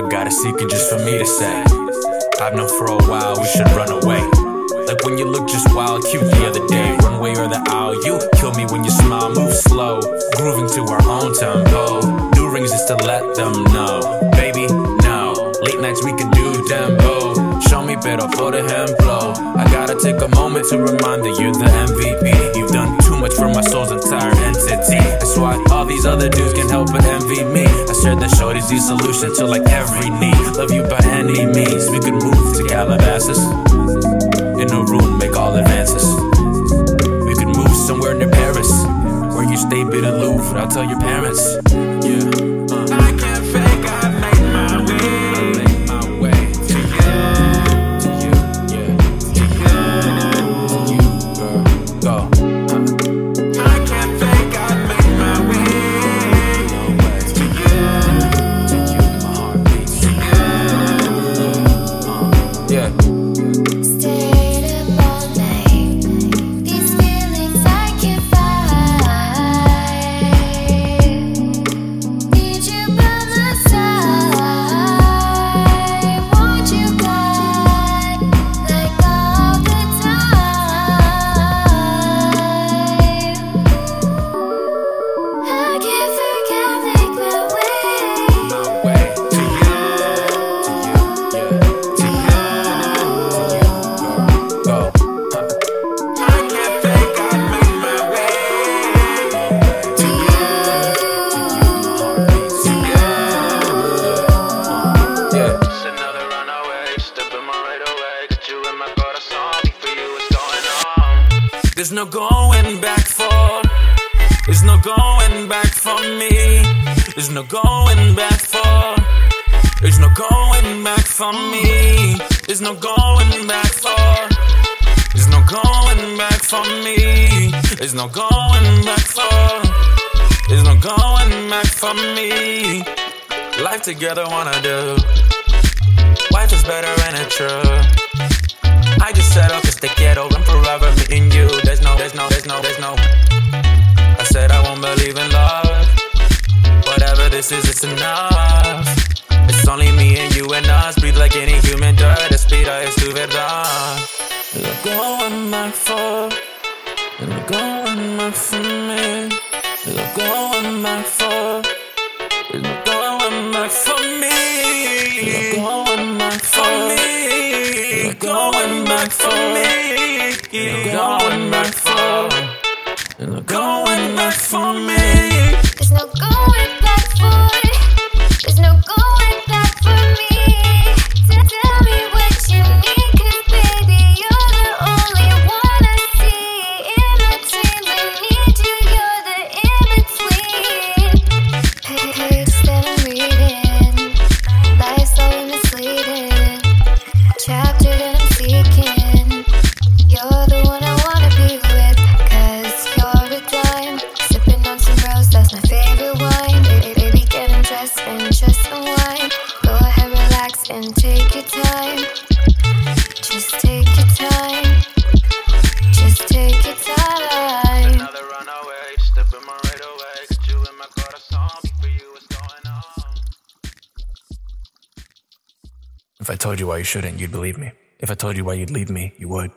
I got a secret just for me to say. I've known for a while we should run away. Like when you look just wild cute the other day. Runway or the aisle, you kill me when you smile, move slow. Grooving to our own tempo. New rings just to let them know. Baby, no. Late nights we can do dembow. Show me better for the ejemplo. I gotta take a moment to remind that you're the MVP. That shorty's the solution to like every need. Love you by any means. We could move to Calabasas. In a room, There's no going back for. There's no going back for me. There's no going back for. There's no going back for me. There's no going back for. There's no going back for me. There's no going back for. There's no going back for me. Life together wanna do. Life is better and it's true. I just set up oh, cause te quiero and back for me. Lo going back for. Lo going back for me. Lo going back for me. You're going back for me. You're going back for. Going back for me. Unwind. Go ahead, relax and take your time. Just take your time. Just take your time. Another runaway, stepping my right away. Got you in my corazón, for you what's going on. If I told you why you shouldn't, you'd believe me. If I told you why you'd leave me, you would.